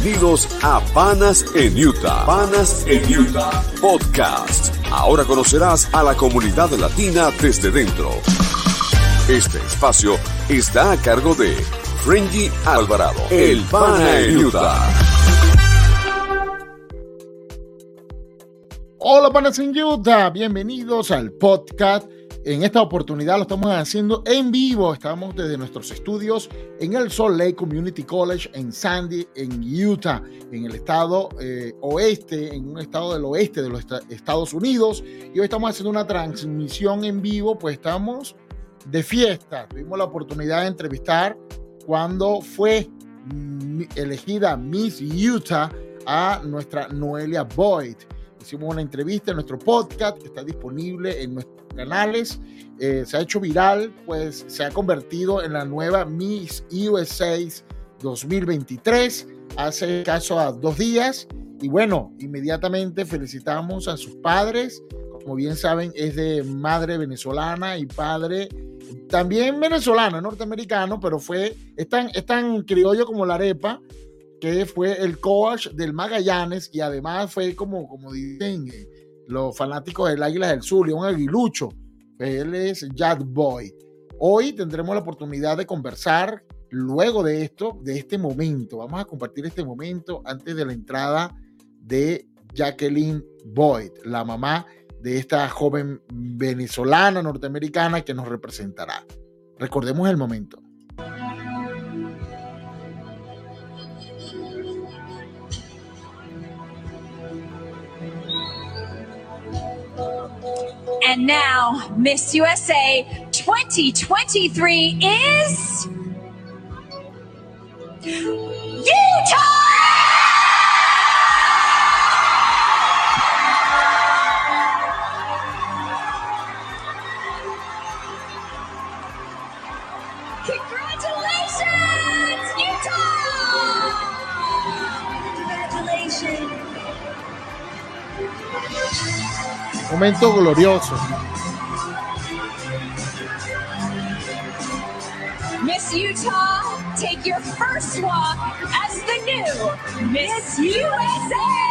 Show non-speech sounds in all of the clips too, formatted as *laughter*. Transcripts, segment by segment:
Bienvenidos a Panas en Utah. Panas en Utah Podcast. Ahora conocerás a la comunidad latina desde dentro. Este espacio está a cargo de Frenji Alvarado, el Pana en Utah. Hola Panas en Utah, bienvenidos al podcast en esta oportunidad lo estamos haciendo en vivo. Estamos desde nuestros estudios en el Salt Lake Community College en Sandy, en Utah, en el estado eh, oeste, en un estado del oeste de los Estados Unidos. Y hoy estamos haciendo una transmisión en vivo, pues estamos de fiesta. Tuvimos la oportunidad de entrevistar cuando fue elegida Miss Utah a nuestra Noelia Boyd. Hicimos una entrevista en nuestro podcast que está disponible en nuestros canales. Eh, se ha hecho viral, pues se ha convertido en la nueva Miss USA 2023 hace caso a dos días. Y bueno, inmediatamente felicitamos a sus padres. Como bien saben, es de madre venezolana y padre también venezolano, norteamericano, pero fue, tan, es tan criollo como la arepa que fue el coach del Magallanes y además fue como, como dicen eh, los fanáticos del Águila del Sur, un aguilucho. Él es Jad Boy. Hoy tendremos la oportunidad de conversar luego de esto, de este momento. Vamos a compartir este momento antes de la entrada de Jacqueline Boyd, la mamá de esta joven venezolana norteamericana que nos representará. Recordemos el momento. And now, Miss USA 2023 is Utah! Congratulations, Utah! Congratulations. Momento glorioso. Miss Utah, take your first walk as the new Miss USA.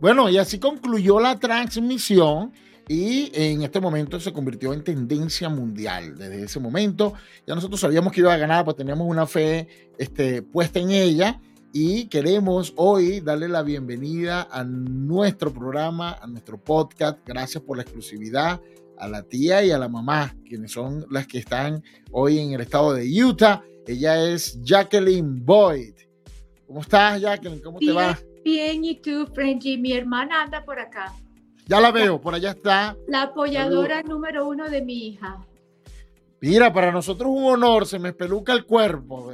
Bueno, y así concluyó la transmisión y en este momento se convirtió en tendencia mundial. Desde ese momento ya nosotros sabíamos que iba a ganar, pues teníamos una fe este, puesta en ella y queremos hoy darle la bienvenida a nuestro programa, a nuestro podcast. Gracias por la exclusividad a la tía y a la mamá, quienes son las que están hoy en el estado de Utah. Ella es Jacqueline Boyd. ¿Cómo estás, Jacqueline? ¿Cómo te va? Bien, ¿y tú, Frenji? Mi hermana anda por acá. Ya la veo, por allá está. La apoyadora número uno de mi hija. Mira, para nosotros un honor, se me espeluca el cuerpo.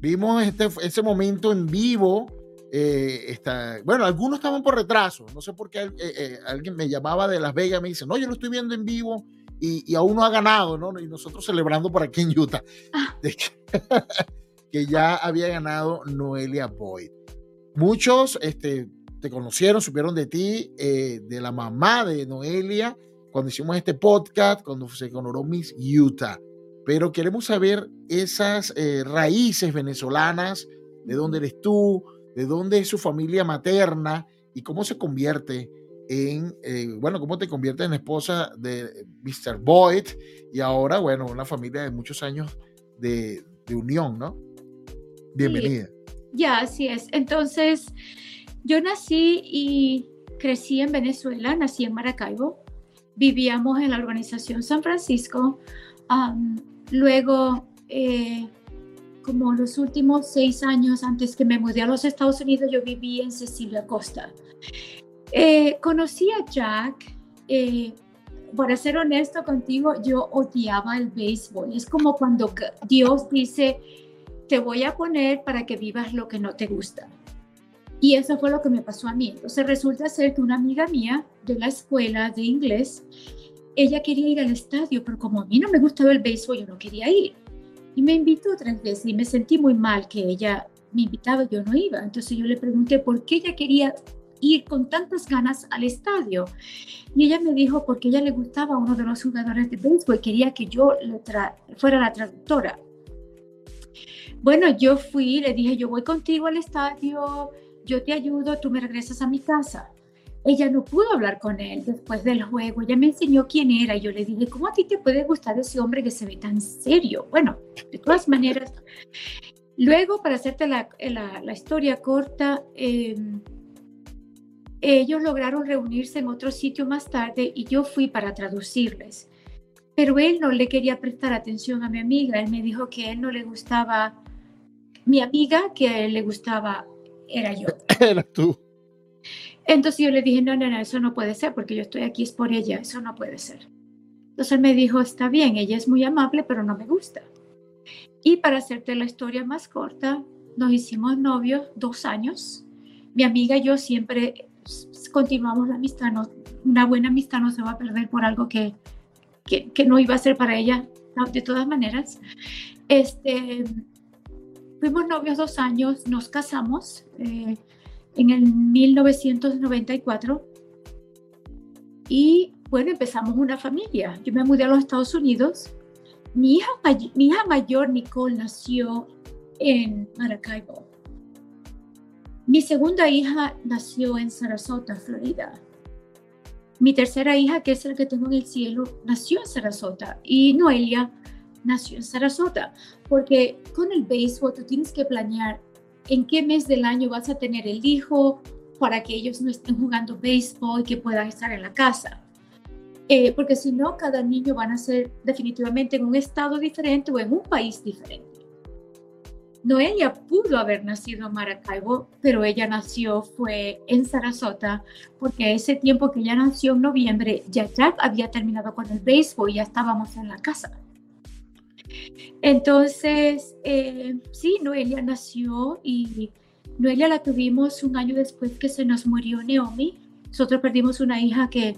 Vimos este, ese momento en vivo. Eh, está, bueno, algunos estaban por retraso. No sé por qué eh, eh, alguien me llamaba de Las Vegas y me dice, no, yo lo estoy viendo en vivo y, aún no ha ganado, ¿no? Y nosotros celebrando por aquí en Utah. Ah. *laughs* que, ya había ganado Noelia Boyd. Muchos este, te conocieron, supieron de ti, de la mamá de Noelia, cuando hicimos este podcast, cuando se conoró Miss Utah pero queremos saber esas eh, raíces venezolanas, de dónde eres tú, de dónde es su familia materna y cómo se convierte en, eh, bueno, cómo te convierte en esposa de Mr. Boyd y ahora, bueno, una familia de muchos años de, unión, ¿no? Bienvenida. ya, así es. Entonces, yo nací y crecí en Venezuela, nací en Maracaibo, vivíamos en la organización San Francisco. Luego, eh, como los últimos seis años antes que me mudé a los Estados Unidos, yo viví en Cecilia Costa. Eh, conocí a Jack. Eh, para ser honesto contigo, yo odiaba el béisbol. Es como cuando Dios dice, te voy a poner para que vivas lo que no te gusta. Y eso fue lo que me pasó a mí. Entonces resulta ser que una amiga mía de la escuela de inglés ella quería ir al estadio, pero como a mí no me gustaba el béisbol, yo no quería ir. Y me invitó tres veces y me sentí muy mal que ella me invitaba yo no iba. Entonces yo le pregunté por qué ella quería ir con tantas ganas al estadio. Y ella me dijo porque ella le gustaba a uno de los jugadores de béisbol y quería que yo le fuera la traductora. Bueno, yo fui, le dije, yo voy contigo al estadio, yo te ayudo, tú me regresas a mi casa. Ella no pudo hablar con él después del juego. Ella me enseñó quién era. Yo le dije, ¿cómo a ti te puede gustar ese hombre que se ve tan serio? Bueno, de todas maneras, luego, para hacerte la, historia corta, em, ellos lograron reunirse en otro sitio más tarde y yo fui para traducirles. Pero él no le quería prestar atención a mi amiga. Él me dijo que él no le gustaba mi amiga, que a él le gustaba era yo. *coughs* Era tú. Entonces yo le dije, no, no, no, eso no puede ser porque yo estoy aquí es por ella, eso no puede ser. Entonces él me dijo, está bien, ella es muy amable, pero no me gusta. Y para hacerte la historia más corta, nos hicimos novios dos años. Mi amiga y yo siempre continuamos la amistad. una buena amistad no se va a perder por algo que, que, que no iba a ser para ella, de todas maneras. Este, fuimos novios dos años, nos casamos. Eh, en el 1994 y bueno, empezamos una familia. Yo me mudé a los Estados Unidos. Mi hija, mi hija mayor, Nicole, nació en Maracaibo. Mi segunda hija nació en Sarasota, Florida. Mi tercera hija, que es la que tengo en el cielo, nació en Sarasota. Y Noelia nació en Sarasota. Porque con el béisbol tú tienes que planear en qué mes del año vas a tener el hijo para que ellos no estén jugando béisbol y que puedan estar en la casa. Eh, porque si no, cada niño va a nacer definitivamente en un estado diferente o en un país diferente. Noelia pudo haber nacido en Maracaibo, pero ella nació fue en Sarasota, porque ese tiempo que ella nació en noviembre, ya Jack había terminado con el béisbol y ya estábamos en la casa. Entonces, eh, sí, Noelia nació y Noelia la tuvimos un año después que se nos murió Naomi. Nosotros perdimos una hija que...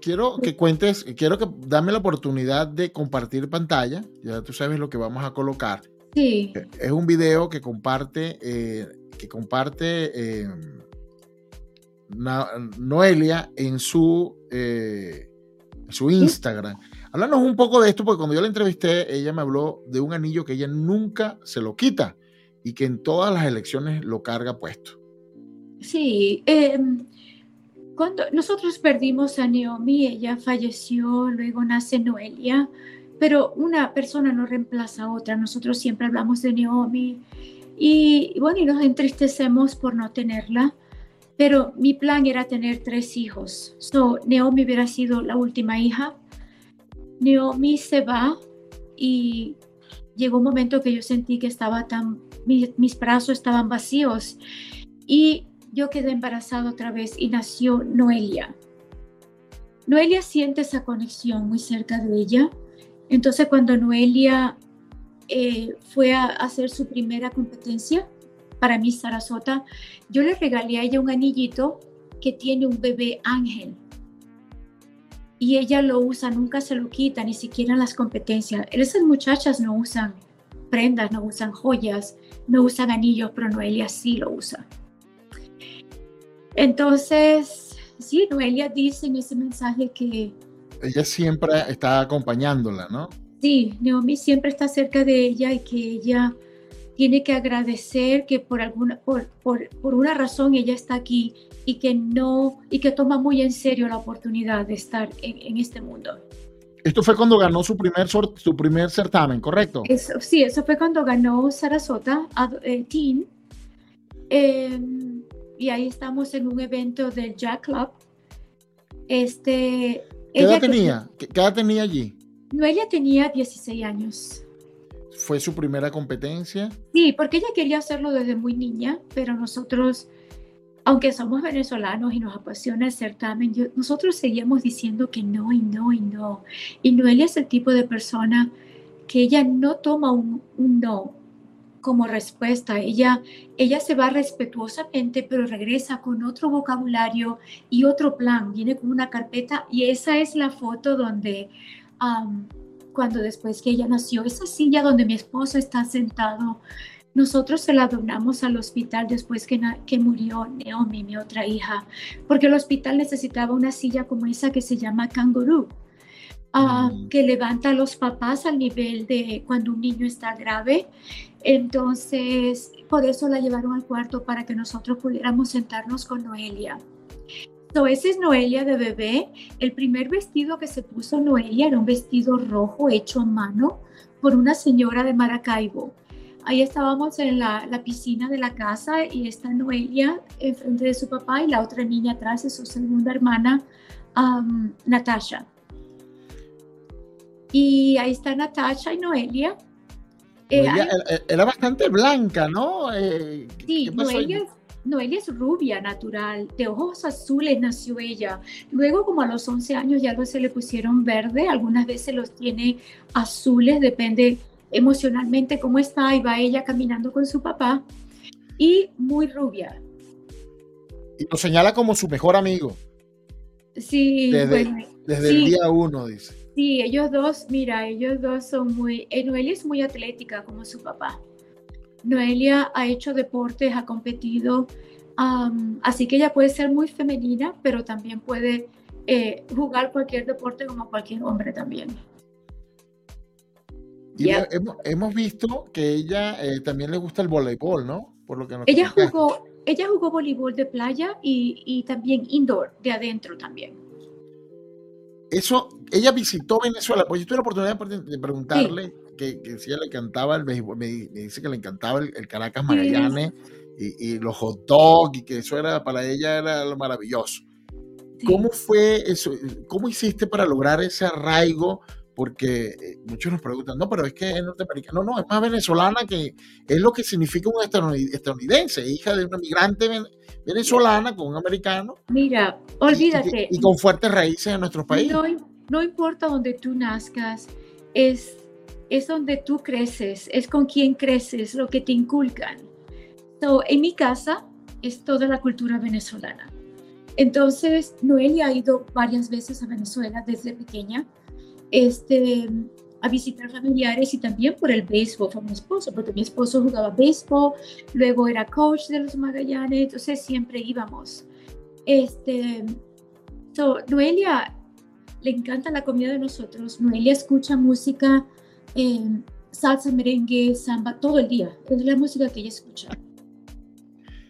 Quiero que cuentes, quiero que dame la oportunidad de compartir pantalla. Ya tú sabes lo que vamos a colocar. Sí. Es un video que comparte, eh, que comparte eh, Noelia en su, su Instagram. Háblanos un poco de esto, porque cuando yo la entrevisté, ella me habló de un anillo que ella nunca se lo quita y que en todas las elecciones lo carga puesto. Sí, em, cuando nosotros perdimos a Naomi, ella falleció, luego nace Noelia, pero una persona no reemplaza a otra. Nosotros siempre hablamos de Naomi y, bueno, y nos entristecemos por no tenerla. Pero mi plan era tener tres hijos. So, Naomi hubiera sido la última hija Naomi se va y llegó un momento que yo sentí que estaba tan, mis, brazos estaban vacíos y yo quedé embarazada otra vez y nació Noelia. Noelia siente esa conexión muy cerca de ella. Entonces cuando Noelia eh, fue a hacer su primera competencia para mi Sarasota, yo le regalé a ella un anillito que tiene un bebé ángel y ella lo usa, nunca se lo quita, ni siquiera en las competencias. Esas muchachas no usan prendas, no usan joyas, no usan anillos, pero Noelia sí lo usa. Entonces, sí, Noelia dice en ese mensaje que... Ella siempre está acompañándola, ¿no? Sí, Naomi siempre está cerca de ella y que ella tiene que agradecer que por alguna por, por, por, una razón ella está aquí y que no y que toma muy en serio la oportunidad de estar en, en este mundo. Esto fue cuando ganó su primer su primer certamen, ¿correcto? Eso, sí, eso fue cuando ganó Sarasota eh, Teen. Em, y ahí estamos en un evento del Jack Club. Este, ¿Qué edad tenía? ¿Qué edad tenía allí? No, ella tenía 16 años fue su primera competencia. Sí, porque ella quería hacerlo desde muy niña, pero nosotros, aunque somos venezolanos y nos apasiona el certamen, nosotros seguíamos diciendo que no y no y no. Y Noelia es el tipo de persona que ella no toma un, no como respuesta. Ella, ella se va respetuosamente, pero regresa con otro vocabulario y otro plan. Viene con una carpeta y esa es la foto donde cuando después que ella nació, esa silla donde mi esposo está sentado nosotros se la donamos al hospital después que, que murió Naomi, mi otra hija, porque el hospital necesitaba una silla como esa que se llama canguro, ah, mm. que levanta a los papás al nivel de cuando un niño está grave. Entonces, por eso la llevaron al cuarto para que nosotros pudiéramos sentarnos con Noelia. So, ese es Noelia de bebé. El primer vestido que se puso Noelia era un vestido rojo hecho a mano por una señora de Maracaibo. Ahí estábamos en la, piscina de la casa y está Noelia enfrente de su papá y la otra niña atrás de su segunda hermana, Natasha. Y ahí está Natasha y Noelia. Eh, era bastante blanca, ¿no? Eh, sí, Noelia, Noelia, es rubia, natural, de ojos azules nació ella. Luego, como a los 11 años, ya se le pusieron verde, algunas veces los tiene azules, depende emocionalmente cómo está, y va ella caminando con su papá, y muy rubia. Y lo señala como su mejor amigo. Sí, desde, desde el día uno, dice. Sí, ellos dos, mira, ellos dos son muy, eh, Noelia es muy atlética como su papá. Noelia ha hecho deportes, ha competido, así que ella puede ser muy femenina, pero también puede eh, jugar cualquier deporte como cualquier hombre también. Y hemos, visto que ella eh, también le gusta el voleibol, ¿no? Por lo que ella jugó, ella jugó voleibol de playa y, también indoor, de adentro también. Eso, ella visitó Venezuela, pues yo tuve la oportunidad de preguntarle que, que, si ella le encantaba el béisbol, me, dice que le encantaba el, Caracas Magallanes y, los hot dogs y que eso era para ella era lo maravilloso. ¿Cómo fue eso? ¿Cómo hiciste para lograr ese arraigo porque eh, muchos nos preguntan, no, pero es que es norteamericana. No, no, es más venezolana que es lo que significa un estadounidense, hija de una migrante venezolana con un americano. Mira, olvídate. Y, con fuertes raíces en nuestro país. No, no importa donde tú nazcas, es, es donde tú creces, es con quién creces, lo que te inculcan. So, en mi casa es toda la cultura venezolana. Entonces, Noelia ha ido varias veces a Venezuela desde pequeña este, a visitar familiares y también por el béisbol con mi esposo, porque mi esposo jugaba béisbol, luego era coach de los Magallanes, entonces siempre íbamos. Este, so, Noelia le encanta la comida de nosotros, Noelia escucha música, eh, salsa, merengue, samba, todo el día, es la música que ella escucha.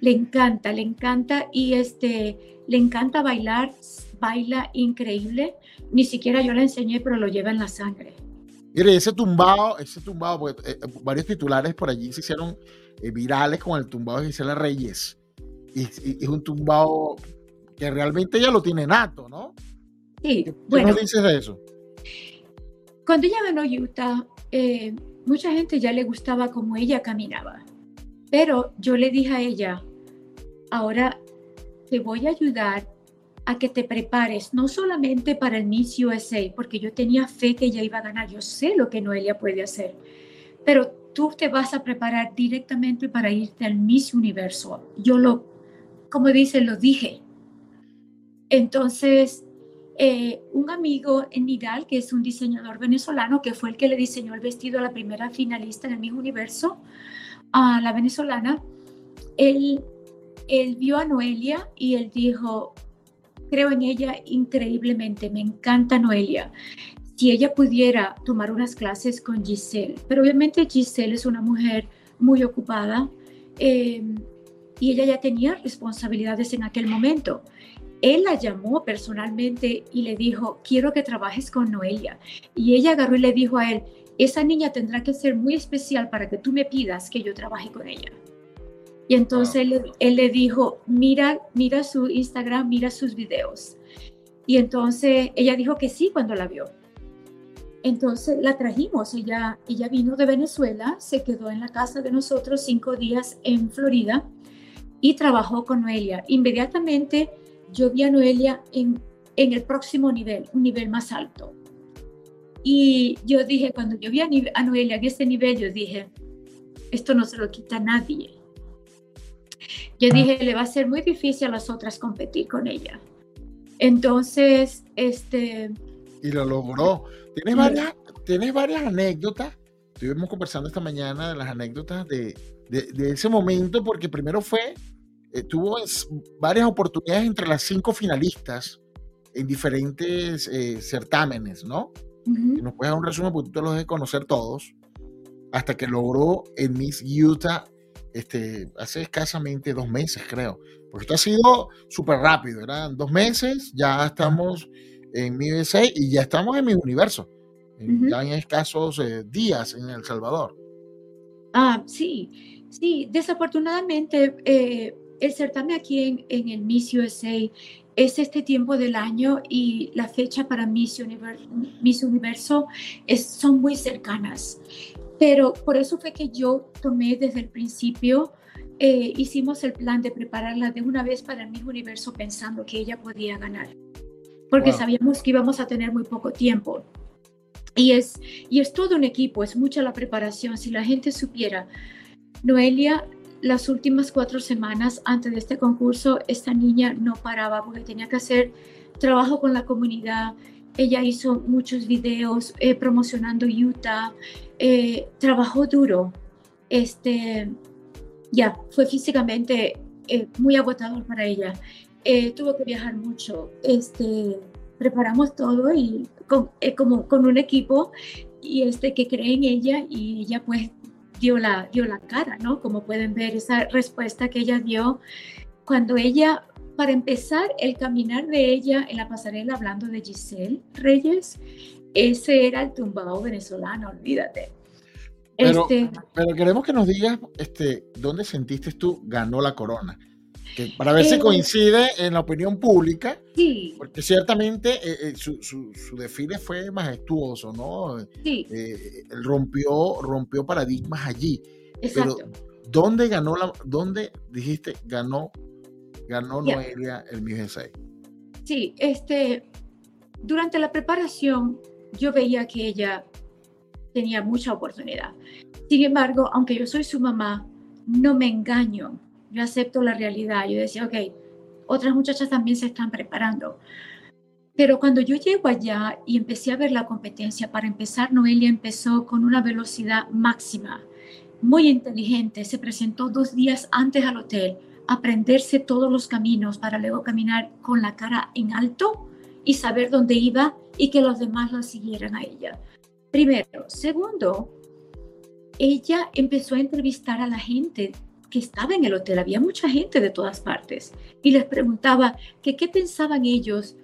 Le encanta, le encanta y este, le encanta bailar, baila increíble. Ni siquiera yo la enseñé, pero lo lleva en la sangre. Mire, ese tumbado, ese tumbado, pues, eh, varios titulares por allí se hicieron eh, virales con el tumbado de Gisela Reyes. Y, es un tumbado que realmente ella lo tiene nato, ¿no? Sí. ¿Qué, bueno, nos dices de eso? Cuando ella ganó Utah, eh, mucha gente ya le gustaba cómo ella caminaba. Pero yo le dije a ella, ahora te voy a ayudar a que te prepares, no solamente para el Miss USA, porque yo tenía fe que ella iba a ganar, yo sé lo que Noelia puede hacer, pero tú te vas a preparar directamente para irte al Miss Universo. Yo lo, como dice, lo dije. Entonces, eh, un amigo en Nidal, que es un diseñador venezolano, que fue el que le diseñó el vestido a la primera finalista en el Miss Universo, a la venezolana, él, él vio a Noelia y él dijo, creo en ella increíblemente, me encanta Noelia. Si ella pudiera tomar unas clases con Giselle, pero obviamente Giselle es una mujer muy ocupada eh, y ella ya tenía responsabilidades en aquel momento. Él la llamó personalmente y le dijo, quiero que trabajes con Noelia. Y ella agarró y le dijo a él, esa niña tendrá que ser muy especial para que tú me pidas que yo trabaje con ella. Y entonces él, le dijo, mira, mira su Instagram, mira sus videos. Y entonces ella dijo que sí cuando la vio. Entonces la trajimos, ella, ella vino de Venezuela, se quedó en la casa de nosotros cinco días en Florida y trabajó con Noelia. Inmediatamente yo vi a Noelia en, en el próximo nivel, un nivel más alto. Y yo dije, cuando yo vi a, a Noelia en este nivel, yo dije, esto no se lo quita nadie. Yo dije, le va a ser muy difícil a las otras competir con ella. Entonces, este... Y lo logró. ¿Tienes, varias, ¿tienes varias anécdotas estuvimos conversando esta mañana de las anécdotas de, de, ese momento, porque primero fue, eh, tuvo varias oportunidades entre las cinco finalistas en diferentes eh, certámenes, ¿no? Y nos puedes dar un resumen porque tú los debes conocer todos, hasta que logró en Miss Utah este, hace escasamente dos meses, creo. Porque esto ha sido súper rápido, eran dos meses, ya estamos en mi USA y ya estamos en mi universo, ya en escasos eh, días en El Salvador. Ah, sí, sí, desafortunadamente eh, el certamen aquí en, en, el Miss USA es este tiempo del año y la fecha para Miss, Miss Universo es, son muy cercanas. Pero por eso fue que yo tomé desde el principio, eh, hicimos el plan de prepararla de una vez para el mismo universo pensando que ella podía ganar, porque sabíamos que íbamos a tener muy poco tiempo. Y es, y es todo un equipo, es mucha la preparación. Si la gente supiera, Noelia, las últimas cuatro semanas antes de este concurso, esta niña no paraba porque tenía que hacer trabajo con la comunidad. Ella hizo muchos videos eh, promocionando Utah, eh, trabajó duro. Este, ya, fue físicamente eh, muy agotador para ella. Eh, tuvo que viajar mucho. Este, preparamos todo y con, como con un equipo y este que cree en ella y ella pues dio la, dio la cara, ¿no? Como pueden ver esa respuesta que ella dio cuando ella, para empezar, el caminar de ella en la pasarela hablando de Giselle Reyes, ese era el tumbado venezolano, olvídate. Pero, este, pero queremos que nos digas este, dónde sentiste tú ganó la corona. para ver si eh, coincide en la opinión pública, sí. porque ciertamente eh, eh, su, su, desfile fue majestuoso, ¿no? Sí. rompió, rompió paradigmas allí. Exacto. Pero, ¿dónde ganó la, dónde dijiste ganó, ganó Noelia el Miss 6? Sí, este, durante la preparación yo veía que ella tenía mucha oportunidad. Sin embargo, aunque yo soy su mamá, no me engaño. Yo acepto la realidad. Yo decía, ok, otras muchachas también se están preparando. Pero cuando yo llego allá y empecé a ver la competencia, para empezar, Noelia empezó con una velocidad máxima, muy inteligente. Se presentó dos días antes al hotel, aprenderse todos los caminos para luego caminar con la cara en alto y saber dónde iba y que los demás la siguieran a ella. Primero. Segundo, ella empezó a entrevistar a la gente que estaba en el hotel. Había mucha gente de todas partes y les preguntaba que qué pensaban ellos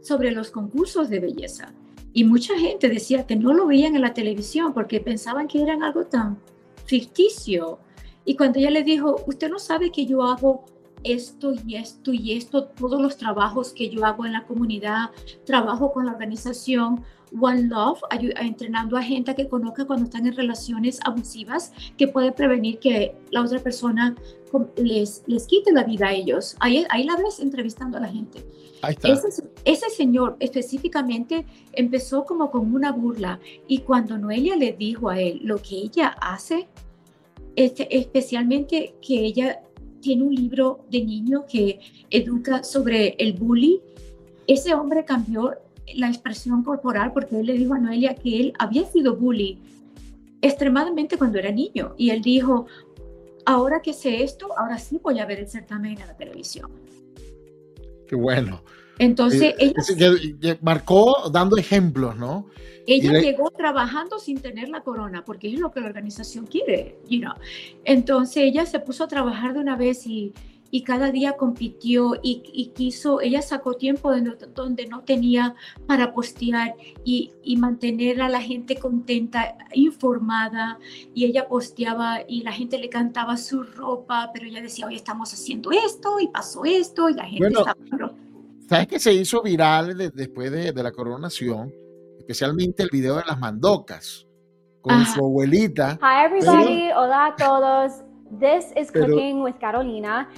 sobre los concursos de belleza. Y mucha gente decía que no lo veían en la televisión porque pensaban que eran algo tan ficticio. Y cuando ella le dijo, usted no sabe que yo hago esto y esto y esto, todos los trabajos que yo hago en la comunidad, trabajo con la organización One Love, entrenando a gente que conozca cuando están en relaciones abusivas, que puede prevenir que la otra persona les, les quite la vida a ellos. Ahí, ahí la ves entrevistando a la gente. Ese, ese, señor específicamente empezó como con una burla y cuando Noelia le dijo a él lo que ella hace, este, especialmente que ella tiene un libro de niño que educa sobre el bully, ese hombre cambió la expresión corporal porque él le dijo a Noelia que él había sido bully extremadamente cuando era niño y él dijo, ahora que sé esto, ahora sí voy a ver el certamen en la televisión. Qué bueno. Entonces, eh, ella marcó dando ejemplos, ¿no? Ella llegó trabajando sin tener la corona, porque es lo que la organización quiere, you know. Entonces, ella se puso a trabajar de una vez y, y cada día compitió y, quiso, ella sacó tiempo donde, no tenía para postear y, y, mantener a la gente contenta, informada, y ella posteaba y la gente le cantaba su ropa, pero ella decía, hoy estamos haciendo esto y pasó esto y la gente estaba... ¿Sabes que se hizo viral después de, la coronación? Especialmente el video de las mandocas con su abuelita. Hi everybody, hola a todos. This is Cooking with Carolina.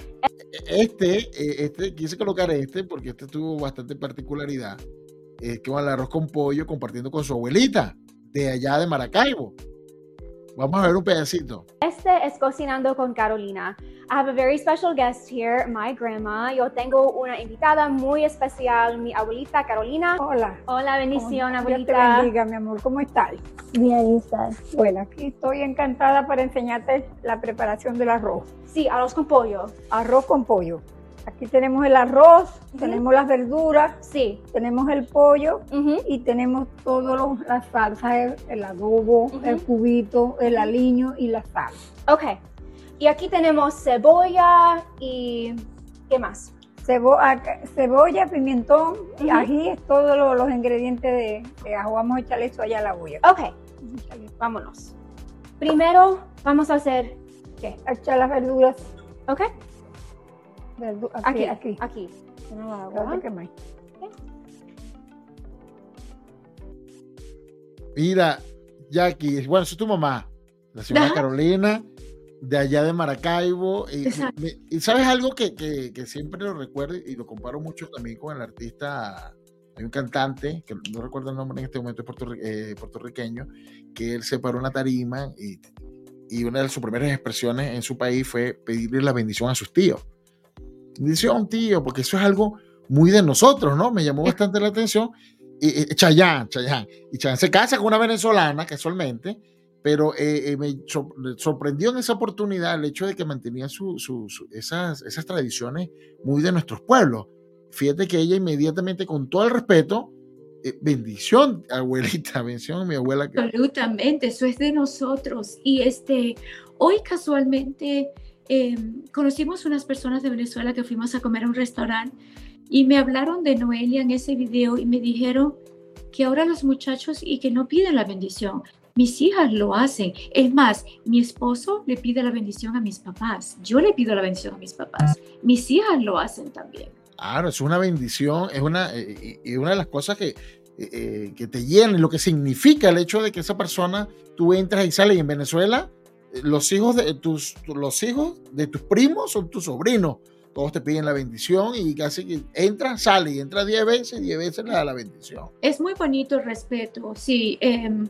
Este, eh, este, quise colocar este porque este tuvo bastante particularidad. Es que el arroz con pollo compartiendo con su abuelita de allá de Maracaibo. Vamos a ver un pedacito. Este es Cocinando con Carolina. I have a very special guest here, my grandma. Yo tengo una invitada muy especial, mi abuelita Carolina. Hola. Hola, bendición, Dios te abuelita. bendiga, mi amor. ¿Cómo estás? Bien, estás? Bueno, aquí estoy encantada para enseñarte la preparación del arroz. Sí, arroz con pollo. Arroz con pollo. Aquí tenemos el arroz, tenemos las verduras, Sí. tenemos el pollo Ujú. y tenemos todas las salsas, el, el adobo, Ujú. el cubito, el aliño y la sal. Ok. Y aquí tenemos cebolla y... ¿Qué más? Cebo- acá- cebolla, pimentón, y Ujú. ají es todos lo- los ingredientes de, de ajo. Vamos a echarle eso allá a la olla. Ok, vámonos. Primero vamos a hacer... ¿Qué? Echar las verduras. Ok. verdu- Aquí, aquí, aquí. aquí. Que me- Mira, Jackie, bueno, es tu mamá, la señora Ajá. Carolina, de allá de Maracaibo. Y, y sabes algo que, que- que siempre lo recuerdo y lo comparo mucho también con el artista, hay un cantante, que no recuerdo el nombre en este momento, es puertorri- eh, puertorriqueño, que él se paró una tarima y, y una de sus primeras expresiones en su país fue pedirle la bendición a sus tíos. Bendición, tío, porque eso es algo muy de nosotros, ¿no? Me llamó bastante la atención. Y, y- Chayán, Chayán. Y Chayán se casa con una venezolana, casualmente, pero eh, eh, me sor- sorprendió en esa oportunidad el hecho de que mantenía su- su- su- esas, esas tradiciones muy de nuestros pueblos. Fíjate que ella inmediatamente, con todo el respeto, eh, bendición, *laughs* abuelita, bendición mi abuela. Absolutamente, eso es de nosotros. Y este, hoy casualmente eh, conocimos unas personas de Venezuela que fuimos a comer a un restaurante y me hablaron de Noelia en ese video y me dijeron que ahora los muchachos y que no piden la bendición. Mis hijas lo hacen. Es más, mi esposo le pide la bendición a mis papás. Yo le pido la bendición a mis papás. Mis hijas lo hacen también. Claro, es una bendición, es una, eh, y- y una de las cosas que, eh, eh, que te llenan, lo que significa el hecho de que esa persona, tú entras y sales y en Venezuela, eh, los hijos de tus, los hijos de tus primos son tus sobrinos. Todos te piden la bendición y casi que entra, sale y entra 10 veces, 10 veces le da la bendición. Es muy bonito el respeto, sí. em,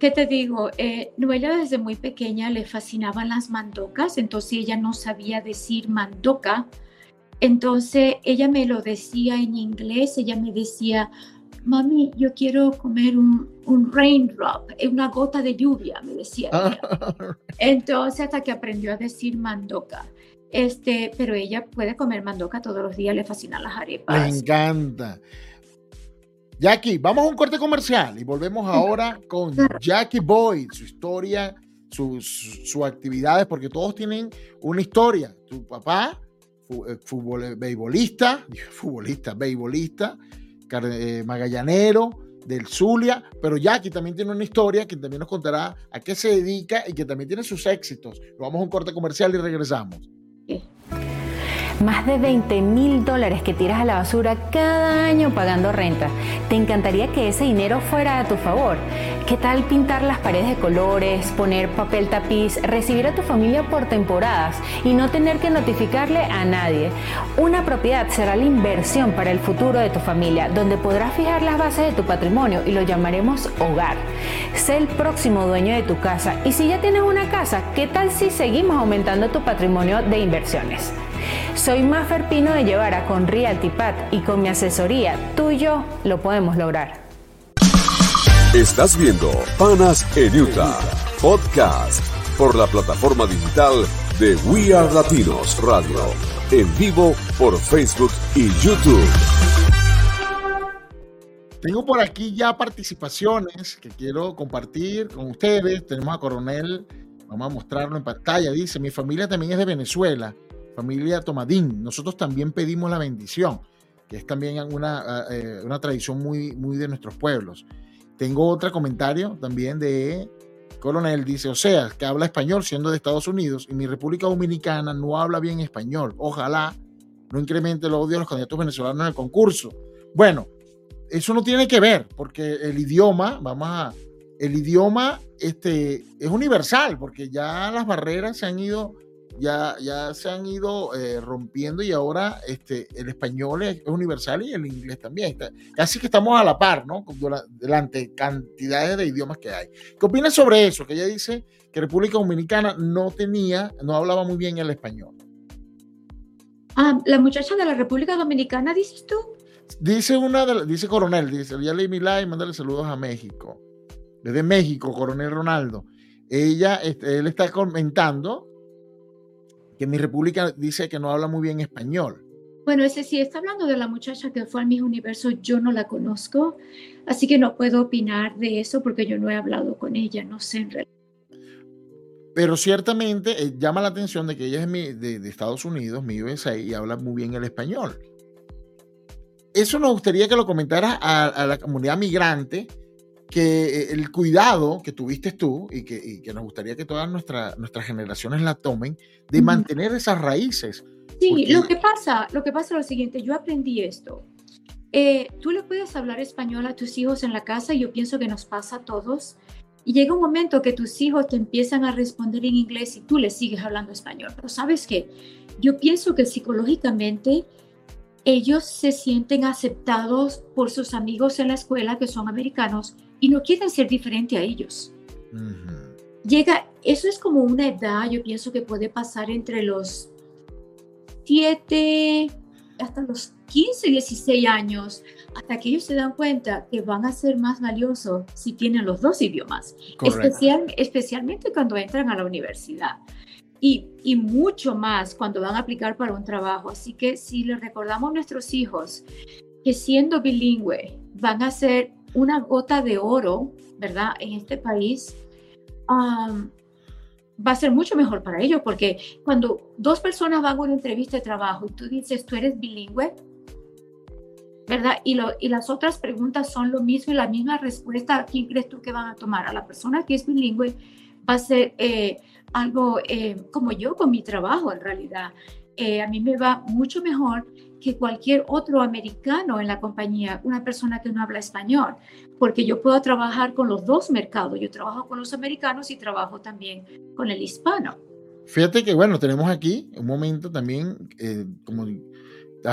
¿Qué te digo? Eh, Noelia desde muy pequeña le fascinaban las mandocas, entonces ella no sabía decir mandoca. Entonces ella me lo decía en inglés, ella me decía, mami, yo quiero comer un, un raindrop, eh, una gota de lluvia, me decía. ella. Entonces hasta que aprendió a decir mandoca. Este, pero ella puede comer mandoca todos los días, le fascinan las arepas. encanta. Jackie, vamos a un corte comercial y volvemos ahora con Jackie Boyd, su historia, sus, sus actividades, porque todos tienen una historia. Tu papá, eh, fútbol, beisbolista, *laughs* futbolista, beisbolista, eh, magallanero del Zulia, pero Jackie también tiene una historia que también nos contará a qué se dedica y que también tiene sus éxitos. Nos vamos a un corte comercial y regresamos. Más de 20 mil dólares que tiras a la basura cada año pagando renta. ¿Te encantaría que ese dinero fuera a tu favor? ¿Qué tal pintar las paredes de colores, poner papel tapiz, recibir a tu familia por temporadas y no tener que notificarle a nadie? Una propiedad será la inversión para el futuro de tu familia, donde podrás fijar las bases de tu patrimonio y lo llamaremos hogar. Sé el próximo dueño de tu casa y si ya tienes una casa, ¿qué tal si seguimos aumentando tu patrimonio de inversiones? Soy Mafer Pino de Llevara con Realty Pat y con mi asesoría, tú y yo lo podemos lograr. Estás viendo Panas en Utah, podcast por la plataforma digital de We Are Latinos Radio, en vivo por Facebook y YouTube. Tengo por aquí ya participaciones que quiero compartir con ustedes. Tenemos a Coronel, vamos a mostrarlo en pantalla. Dice, mi familia también es de Venezuela, familia Tomadín. Nosotros también pedimos la bendición, que es también una, eh, una tradición muy, muy de nuestros pueblos. Tengo otro comentario también de Coronel, dice, o sea, que habla español siendo de Estados Unidos y mi República Dominicana no habla bien español. Ojalá no incremente el odio a los candidatos venezolanos en el concurso. Bueno, eso no tiene que ver, porque el idioma, vamos a, el idioma este, es universal, porque ya las barreras se han ido ya, ya se han ido eh, rompiendo y ahora este, el español es, universal y el inglés también. casi que estamos a la par, ¿no? Delante cantidades de idiomas que hay. ¿Qué opinas sobre eso? Que ella dice que República Dominicana no tenía, no hablaba muy bien el español. Ah, la muchacha de la República Dominicana, dices tú. Dice una de, dice Coronel, dice, ya leí mi live, mándale saludos a México. Desde México, Coronel Ronaldo. Ella, este, él está comentando que mi república dice que no habla muy bien español. Bueno, ese sí está hablando de la muchacha que fue al mismo universo, yo no la conozco, así que no puedo opinar de eso porque yo no he hablado con ella, no sé en realidad. Pero ciertamente eh, llama la atención de que ella es de, de, Estados Unidos, mi USA, y habla muy bien el español. Eso nos gustaría que lo comentaras a, la comunidad migrante, que eh, el cuidado que tuviste tú y que, nos gustaría que todas nuestras generaciones la tomen, de mantener esas raíces. Sí, lo que pasa, lo que pasa es lo siguiente, yo aprendí esto. Eh, tú le puedes hablar español a tus hijos en la casa y yo pienso que nos pasa a todos. Y llega un momento que tus hijos te empiezan a responder en inglés y tú les sigues hablando español. Pero sabes qué, yo pienso que psicológicamente ellos se sienten aceptados por sus amigos en la escuela que son americanos y no quieren ser diferente a ellos. Llega, eso es como una edad, yo pienso que puede pasar entre los 7 hasta los 15, 16 años, hasta que ellos se dan cuenta que van a ser más valiosos si tienen los dos idiomas, Especial, especialmente cuando entran a la universidad. Y, y, mucho más cuando van a aplicar para un trabajo. Así que si les recordamos a nuestros hijos que siendo bilingüe van a ser una gota de oro, ¿verdad? En este país, va a ser mucho mejor para ellos porque cuando dos personas van a una entrevista de trabajo y tú dices, tú eres bilingüe, ¿verdad? Y, las otras preguntas son lo mismo y la misma respuesta, ¿quién crees tú que van a tomar? A la persona que es bilingüe va a ser eh, algo eh, como yo con mi trabajo en realidad. Eh, a mí me va mucho mejor que cualquier otro americano en la compañía, una persona que no habla español, porque yo puedo trabajar con los dos mercados. Yo trabajo con los americanos y trabajo también con el hispano. Fíjate que, bueno, tenemos aquí un momento también, eh, como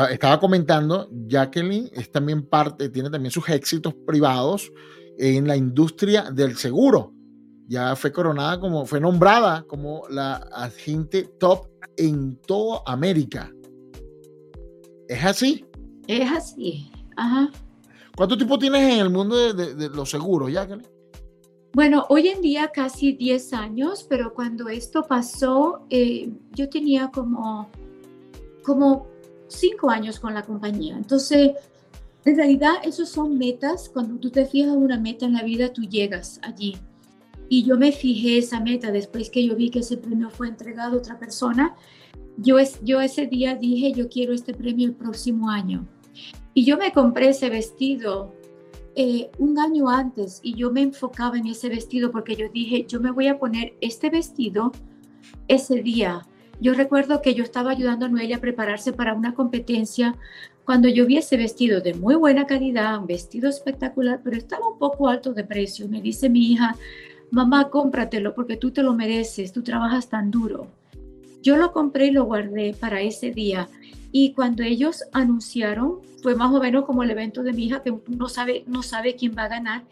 estaba comentando, Jacqueline es también parte, tiene también sus éxitos privados en la industria del seguro. Ya fue coronada como, fue nombrada como la agente top en toda América. ¿Es así? Es así, ajá. ¿Cuánto tiempo tienes en el mundo de, los seguros, Jacqueline? Bueno, hoy en día casi 10 años, pero cuando esto pasó, eh, yo tenía como, como 5 años con la compañía. Entonces, en realidad, esos son metas. Cuando tú te fijas en una meta en la vida, tú llegas allí. Y yo me fijé esa meta después que yo vi que ese premio fue entregado a otra persona yo, es, yo ese día dije, yo quiero este premio el próximo año. Y yo me compré ese vestido eh, un año antes y yo me enfocaba en ese vestido porque yo dije, yo me voy a poner este vestido ese día. Yo recuerdo que yo estaba ayudando a Noelia a prepararse para una competencia cuando yo vi ese vestido de muy buena calidad, un vestido espectacular, pero estaba un poco alto de precio. Me dice mi hija, mamá, cómpratelo porque tú te lo mereces, tú trabajas tan duro. Yo lo compré y lo guardé para ese día. Y cuando ellos anunciaron, fue más o menos como el evento de mi hija, que no sabe, no sabe quién va a ganar.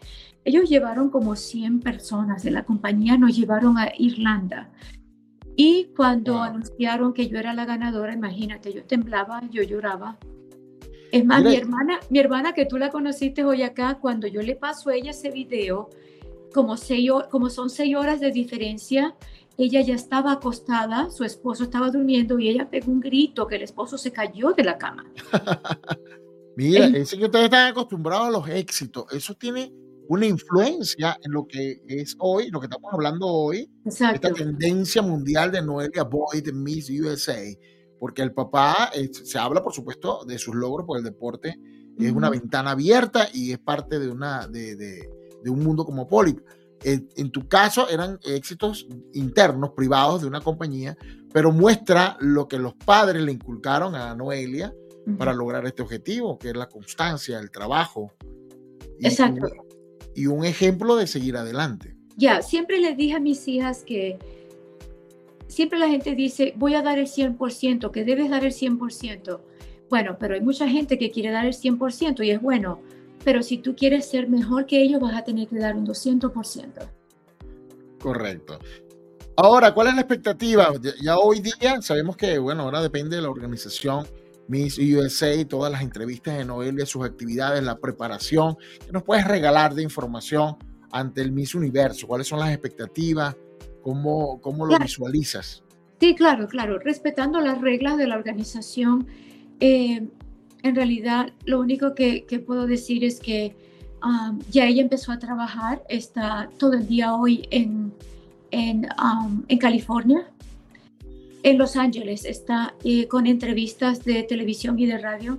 Ellos llevaron como 100 personas de la compañía, nos llevaron a Irlanda. Y cuando anunciaron que yo era la ganadora, imagínate, yo temblaba, yo lloraba. Es más, mi hermana, mi hermana que tú la conociste hoy acá, cuando yo le paso a ella ese video, como, seis, como son seis horas de diferencia, ella ya estaba acostada, su esposo estaba durmiendo y ella pegó un grito que el esposo se cayó de la cama. *laughs* Mira, es que ustedes están acostumbrados a los éxitos. Eso tiene una influencia en lo que es hoy, lo que estamos hablando hoy, Exacto. esta tendencia mundial de Noelia Boyd, Miss USA, porque el papá se habla, por supuesto, de sus logros, porque el deporte es una ventana abierta y es parte de, una, de, de, de un mundo como Polip en, tu caso eran éxitos internos, privados de una compañía, pero muestra lo que los padres le inculcaron a Noelia para lograr este objetivo, que es la constancia, el trabajo. Y Exacto. Un, y un ejemplo de seguir adelante. Ya, siempre les dije a mis hijas que siempre la gente dice, voy a dar el 100%, que debes dar el 100%. Bueno, pero hay mucha gente que quiere dar el 100% y es bueno, pero si tú quieres ser mejor que ellos, vas a tener que dar un 200%. Correcto. Ahora, ¿cuál es la expectativa? Ya, hoy día sabemos que, bueno, ahora depende de la organización Miss USA, todas las entrevistas de Noelia, sus actividades, la preparación. ¿Qué nos puedes regalar de información ante el Miss Universo? ¿Cuáles son las expectativas? ¿Cómo, cómo lo visualizas? Sí, claro, claro. Respetando las reglas de la organización, eh, en realidad lo único que, que puedo decir es que um, ya ella empezó a trabajar, está todo el día hoy en en, um, en California, en Los Ángeles, está eh, con entrevistas de televisión y de radio.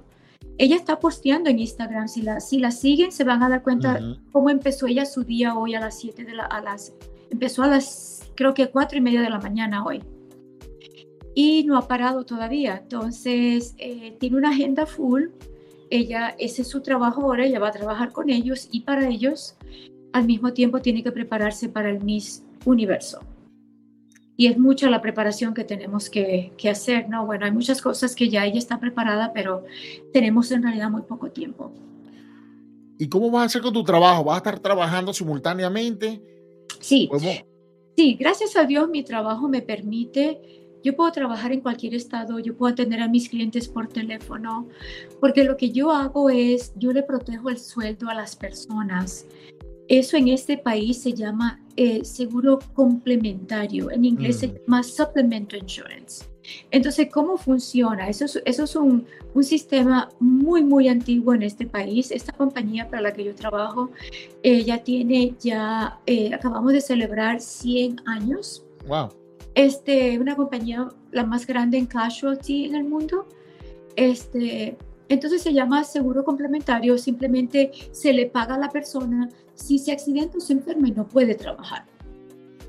Ella está posteando en Instagram, si la, si la siguen se van a dar cuenta cómo empezó ella su día hoy a las 7 de la, a las, empezó a las creo que 4 y media de la mañana hoy. Y no ha parado todavía, entonces eh, tiene una agenda full, ella, ese es su trabajo ahora, ella va a trabajar con ellos y para ellos al mismo tiempo tiene que prepararse para el Miss universo. Y es mucha la preparación que tenemos que, hacer, ¿no? Bueno, hay muchas cosas que ya ella está preparada, pero tenemos en realidad muy poco tiempo. ¿Y cómo vas a hacer con tu trabajo? ¿Vas a estar trabajando simultáneamente? Sí. Sí, gracias a Dios mi trabajo me permite yo puedo trabajar en cualquier estado, yo puedo atender a mis clientes por teléfono, porque lo que yo hago es, yo le protejo el sueldo a las personas. Eso en este país se llama eh, seguro complementario. En inglés se mm. llama supplemental insurance. Entonces, ¿cómo funciona? Eso es, eso es un, un, sistema muy, muy antiguo en este país. Esta compañía para la que yo trabajo eh, ya tiene, ya eh, acabamos de celebrar 100 años. Wow. Este, una compañía la más grande en casualty en el mundo. Este, entonces se llama seguro complementario, simplemente se le paga a la persona si se accidenta o se enferma y no puede trabajar.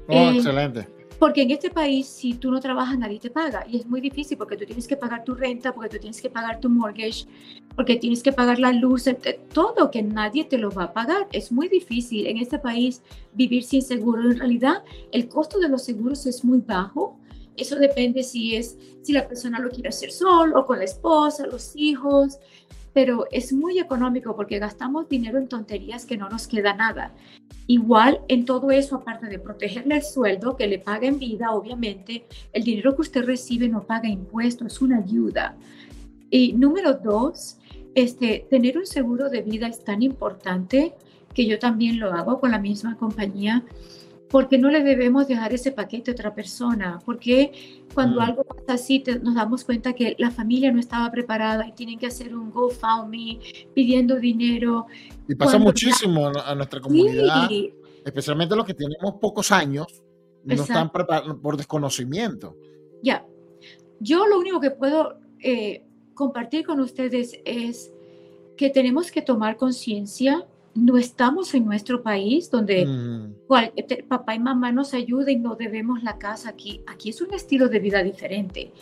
Oh, eh, excelente. Porque en este país, si tú no trabajas, nadie te paga. Y es muy difícil porque tú tienes que pagar tu renta, porque tú tienes que pagar tu mortgage, porque tienes que pagar la luz, todo que nadie te lo va a pagar. Es muy difícil en este país vivir sin seguro. En realidad, el costo de los seguros es muy bajo eso depende si es si la persona lo quiere hacer solo o con la esposa, los hijos, pero es muy económico porque gastamos dinero en tonterías que no nos queda nada. Igual en todo eso, aparte de protegerle el sueldo, que le paga en vida, obviamente, el dinero que usted recibe no paga impuestos, es una ayuda. Y número dos, este, tener un seguro de vida es tan importante que yo también lo hago con la misma compañía porque no le debemos dejar ese paquete a otra persona, porque cuando mm. algo pasa así nos damos cuenta que la familia no estaba preparada y tienen que hacer un GoFundMe pidiendo dinero. Y pasa muchísimo a nuestra comunidad, especialmente los que tenemos pocos años, no están preparados por desconocimiento. Ya, yo lo único que puedo eh, compartir con ustedes es que tenemos que tomar conciencia no estamos en nuestro país donde este, papá y mamá nos ayuden, no debemos la casa aquí. Aquí es un estilo de vida diferente.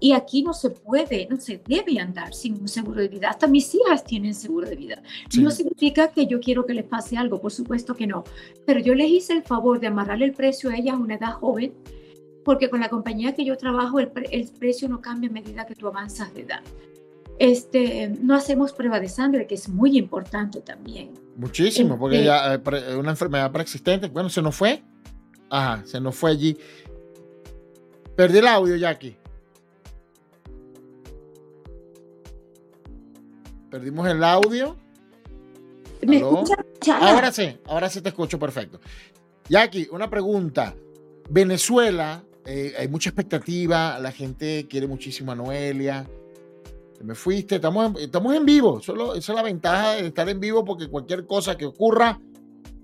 Y aquí no se puede, no se debe andar sin un seguro de vida. Hasta mis hijas tienen seguro de vida. No significa que yo quiero que les pase algo, por supuesto que no. Pero yo les hice el favor de amarrarle el precio a ellas a una edad joven, porque con la compañía que yo trabajo el, el precio no cambia a medida que tú avanzas de edad. Este, no hacemos prueba de sangre, que es muy importante también. Muchísimo, porque este ya eh, una enfermedad preexistente, bueno, se nos fue. Ajá, se nos fue allí. Perdí el audio, Jackie. Perdimos el audio. ¿Me escucha? Ahora sí, ahora sí te escucho perfecto. Jackie, una pregunta. Venezuela, eh, hay mucha expectativa, la gente quiere muchísimo a Noelia me fuiste, estamos en, estamos en vivo, esa es la ventaja de estar en vivo porque cualquier cosa que ocurra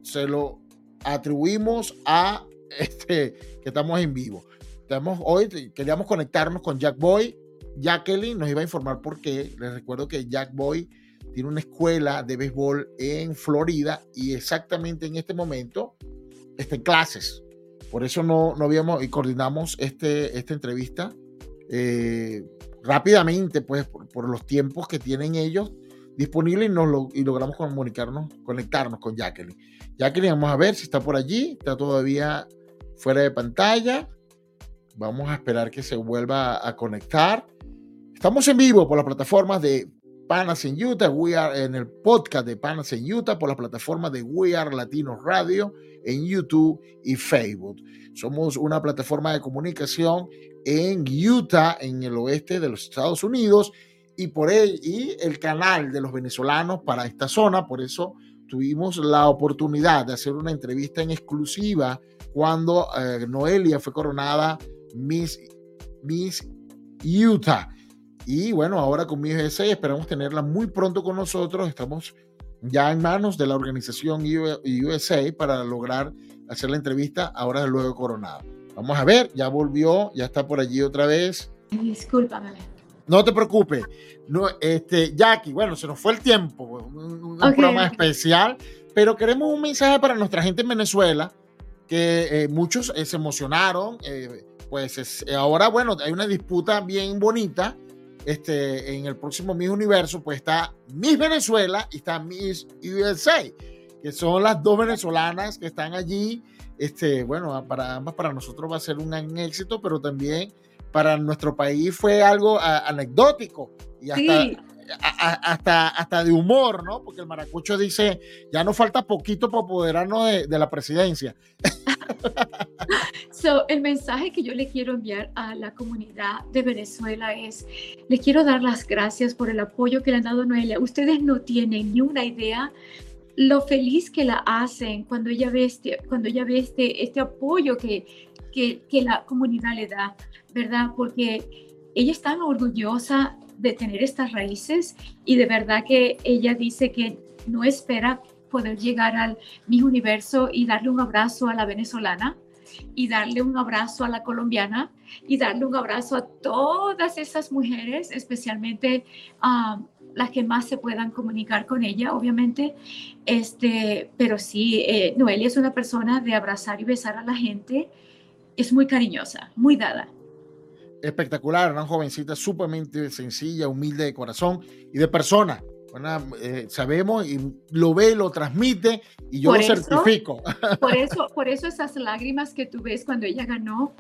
se lo atribuimos a *laughs* este, que estamos en vivo. Estamos, hoy queríamos conectarnos con Jack Boy. Jacqueline nos iba a informar por qué. Les recuerdo que Jack Boy tiene una escuela de béisbol en Florida y exactamente en este momento está en clases. Por eso no, no habíamos y coordinamos este, esta entrevista. Eh, rápidamente, pues, por, los tiempos que tienen ellos disponibles y, nos y logramos comunicarnos, conectarnos con Jacqueline. Jacqueline, vamos a ver si está por allí, está todavía fuera de pantalla. Vamos a esperar que se vuelva a conectar. Estamos en vivo por las plataformas de Panas en Utah, we are, en el podcast de Panas en Utah, por las plataformas de We Are Latino Radio en YouTube y Facebook. Somos una plataforma de comunicación en Utah, en el oeste de los Estados Unidos, y por él y el canal de los venezolanos para esta zona. Por eso tuvimos la oportunidad de hacer una entrevista en exclusiva cuando eh, Noelia fue coronada Miss, Utah. Y bueno, ahora con Miss USA esperamos tenerla muy pronto con nosotros. Estamos ya en manos de la organización USA para lograr hacer la entrevista ahora luego coronada. Vamos a ver, ya volvió, ya está por allí otra vez. Discúlpame. No te preocupes. No, este, Jackie, bueno, se nos fue el tiempo, un, un programa especial, pero queremos un mensaje para nuestra gente en Venezuela, que eh, muchos eh, se emocionaron. Eh, pues es, ahora, bueno, hay una disputa bien bonita. Este, en el próximo Miss Universo, pues está Miss Venezuela y está Miss USA, que son las dos venezolanas que están allí. Este, bueno, para ambas, para nosotros va a ser un éxito, pero también para nuestro país fue algo anecdótico y hasta, hasta, hasta de humor, ¿no? Porque el maracucho dice, ya nos falta poquito para apoderarnos de, de la presidencia. so, el mensaje que yo le quiero enviar a la comunidad de Venezuela es, le quiero dar las gracias por el apoyo que le han dado a Noelia. Ustedes no tienen ni una idea lo feliz que la hacen cuando ella ve este, cuando ella ve este, este apoyo que, que, la comunidad le da. ¿verdad? Porque ella es tan orgullosa de tener estas raíces y de verdad que ella dice que no espera poder llegar al mi universo y darle un abrazo a la venezolana y darle un abrazo a la colombiana y darle un abrazo a todas esas mujeres, especialmente a las que más se puedan comunicar con ella, obviamente. Este, pero sí, eh, Noelia es una persona de abrazar y besar a la gente. Es muy cariñosa, muy dada espectacular, una jovencita sumamente sencilla, humilde de corazón y de persona. Eh, sabemos y lo ve, lo transmite y yo lo certifico. Por *laughs* eso, por eso esas lágrimas que tú ves cuando ella ganó,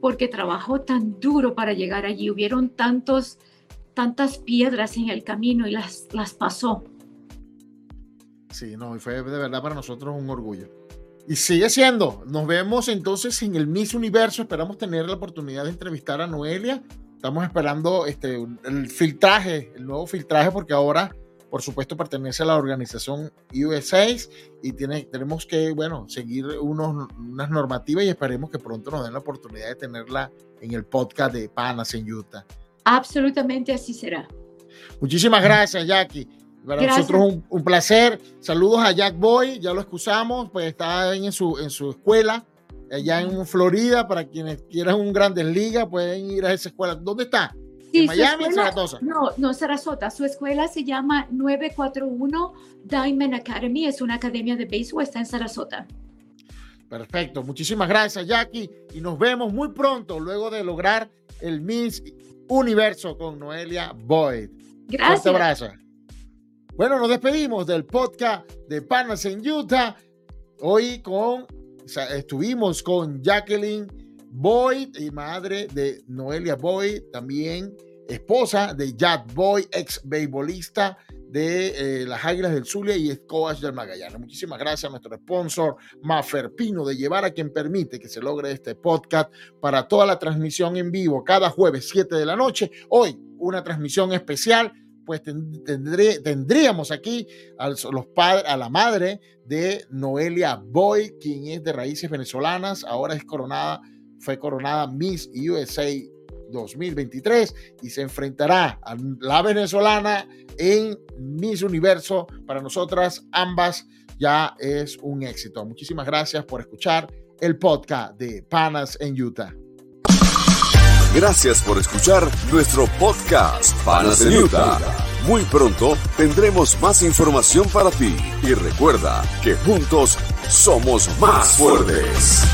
porque trabajó tan duro para llegar allí. Hubieron tantos, tantas piedras en el camino y las, las pasó. Sí, no, y fue de verdad para nosotros un orgullo. Y sigue siendo. Nos vemos entonces en el Miss Universo. Esperamos tener la oportunidad de entrevistar a Noelia. Estamos esperando este, el filtraje, el nuevo filtraje, porque ahora, por supuesto, pertenece a la organización USA y tiene, tenemos que, bueno, seguir unos, unas normativas y esperemos que pronto nos den la oportunidad de tenerla en el podcast de Panas en Utah. Absolutamente así será. Muchísimas gracias, Jackie. Para nosotros un, un, placer. Saludos a Jack Boy, ya lo excusamos, pues está en su, en su escuela, allá en Florida, para quienes quieran un Grandes Ligas, pueden ir a esa escuela. ¿Dónde está? ¿En Miami o Saratoga? No, no, Sarasota. Su escuela se llama 941 Diamond Academy, es una academia de béisbol, está en Sarasota. Perfecto, muchísimas gracias Jackie y nos vemos muy pronto luego de lograr el Miss Universo con Noelia Boyd. Gracias. Un abrazo. Bueno, nos despedimos del podcast de Panas en Utah. Hoy con, estuvimos con Jacqueline Boyd y madre de Noelia Boyd, también esposa de Jack Boyd, ex beisbolista de eh, las Águilas del Zulia y coach del Magallanes. Muchísimas gracias a nuestro sponsor Mafer Pino de llevar a quien permite que se logre este podcast para toda la transmisión en vivo cada jueves 7 de la noche. Hoy una transmisión especial pues tendré, tendríamos aquí a, los padres, a la madre de Noelia Boy, quien es de raíces venezolanas, ahora es coronada, fue coronada Miss USA 2023 y se enfrentará a la venezolana en Miss Universo. Para nosotras ambas ya es un éxito. Muchísimas gracias por escuchar el podcast de Panas en Utah. Gracias por escuchar nuestro podcast Panas en Utah. Muy pronto tendremos más información para ti y recuerda que juntos somos más fuertes.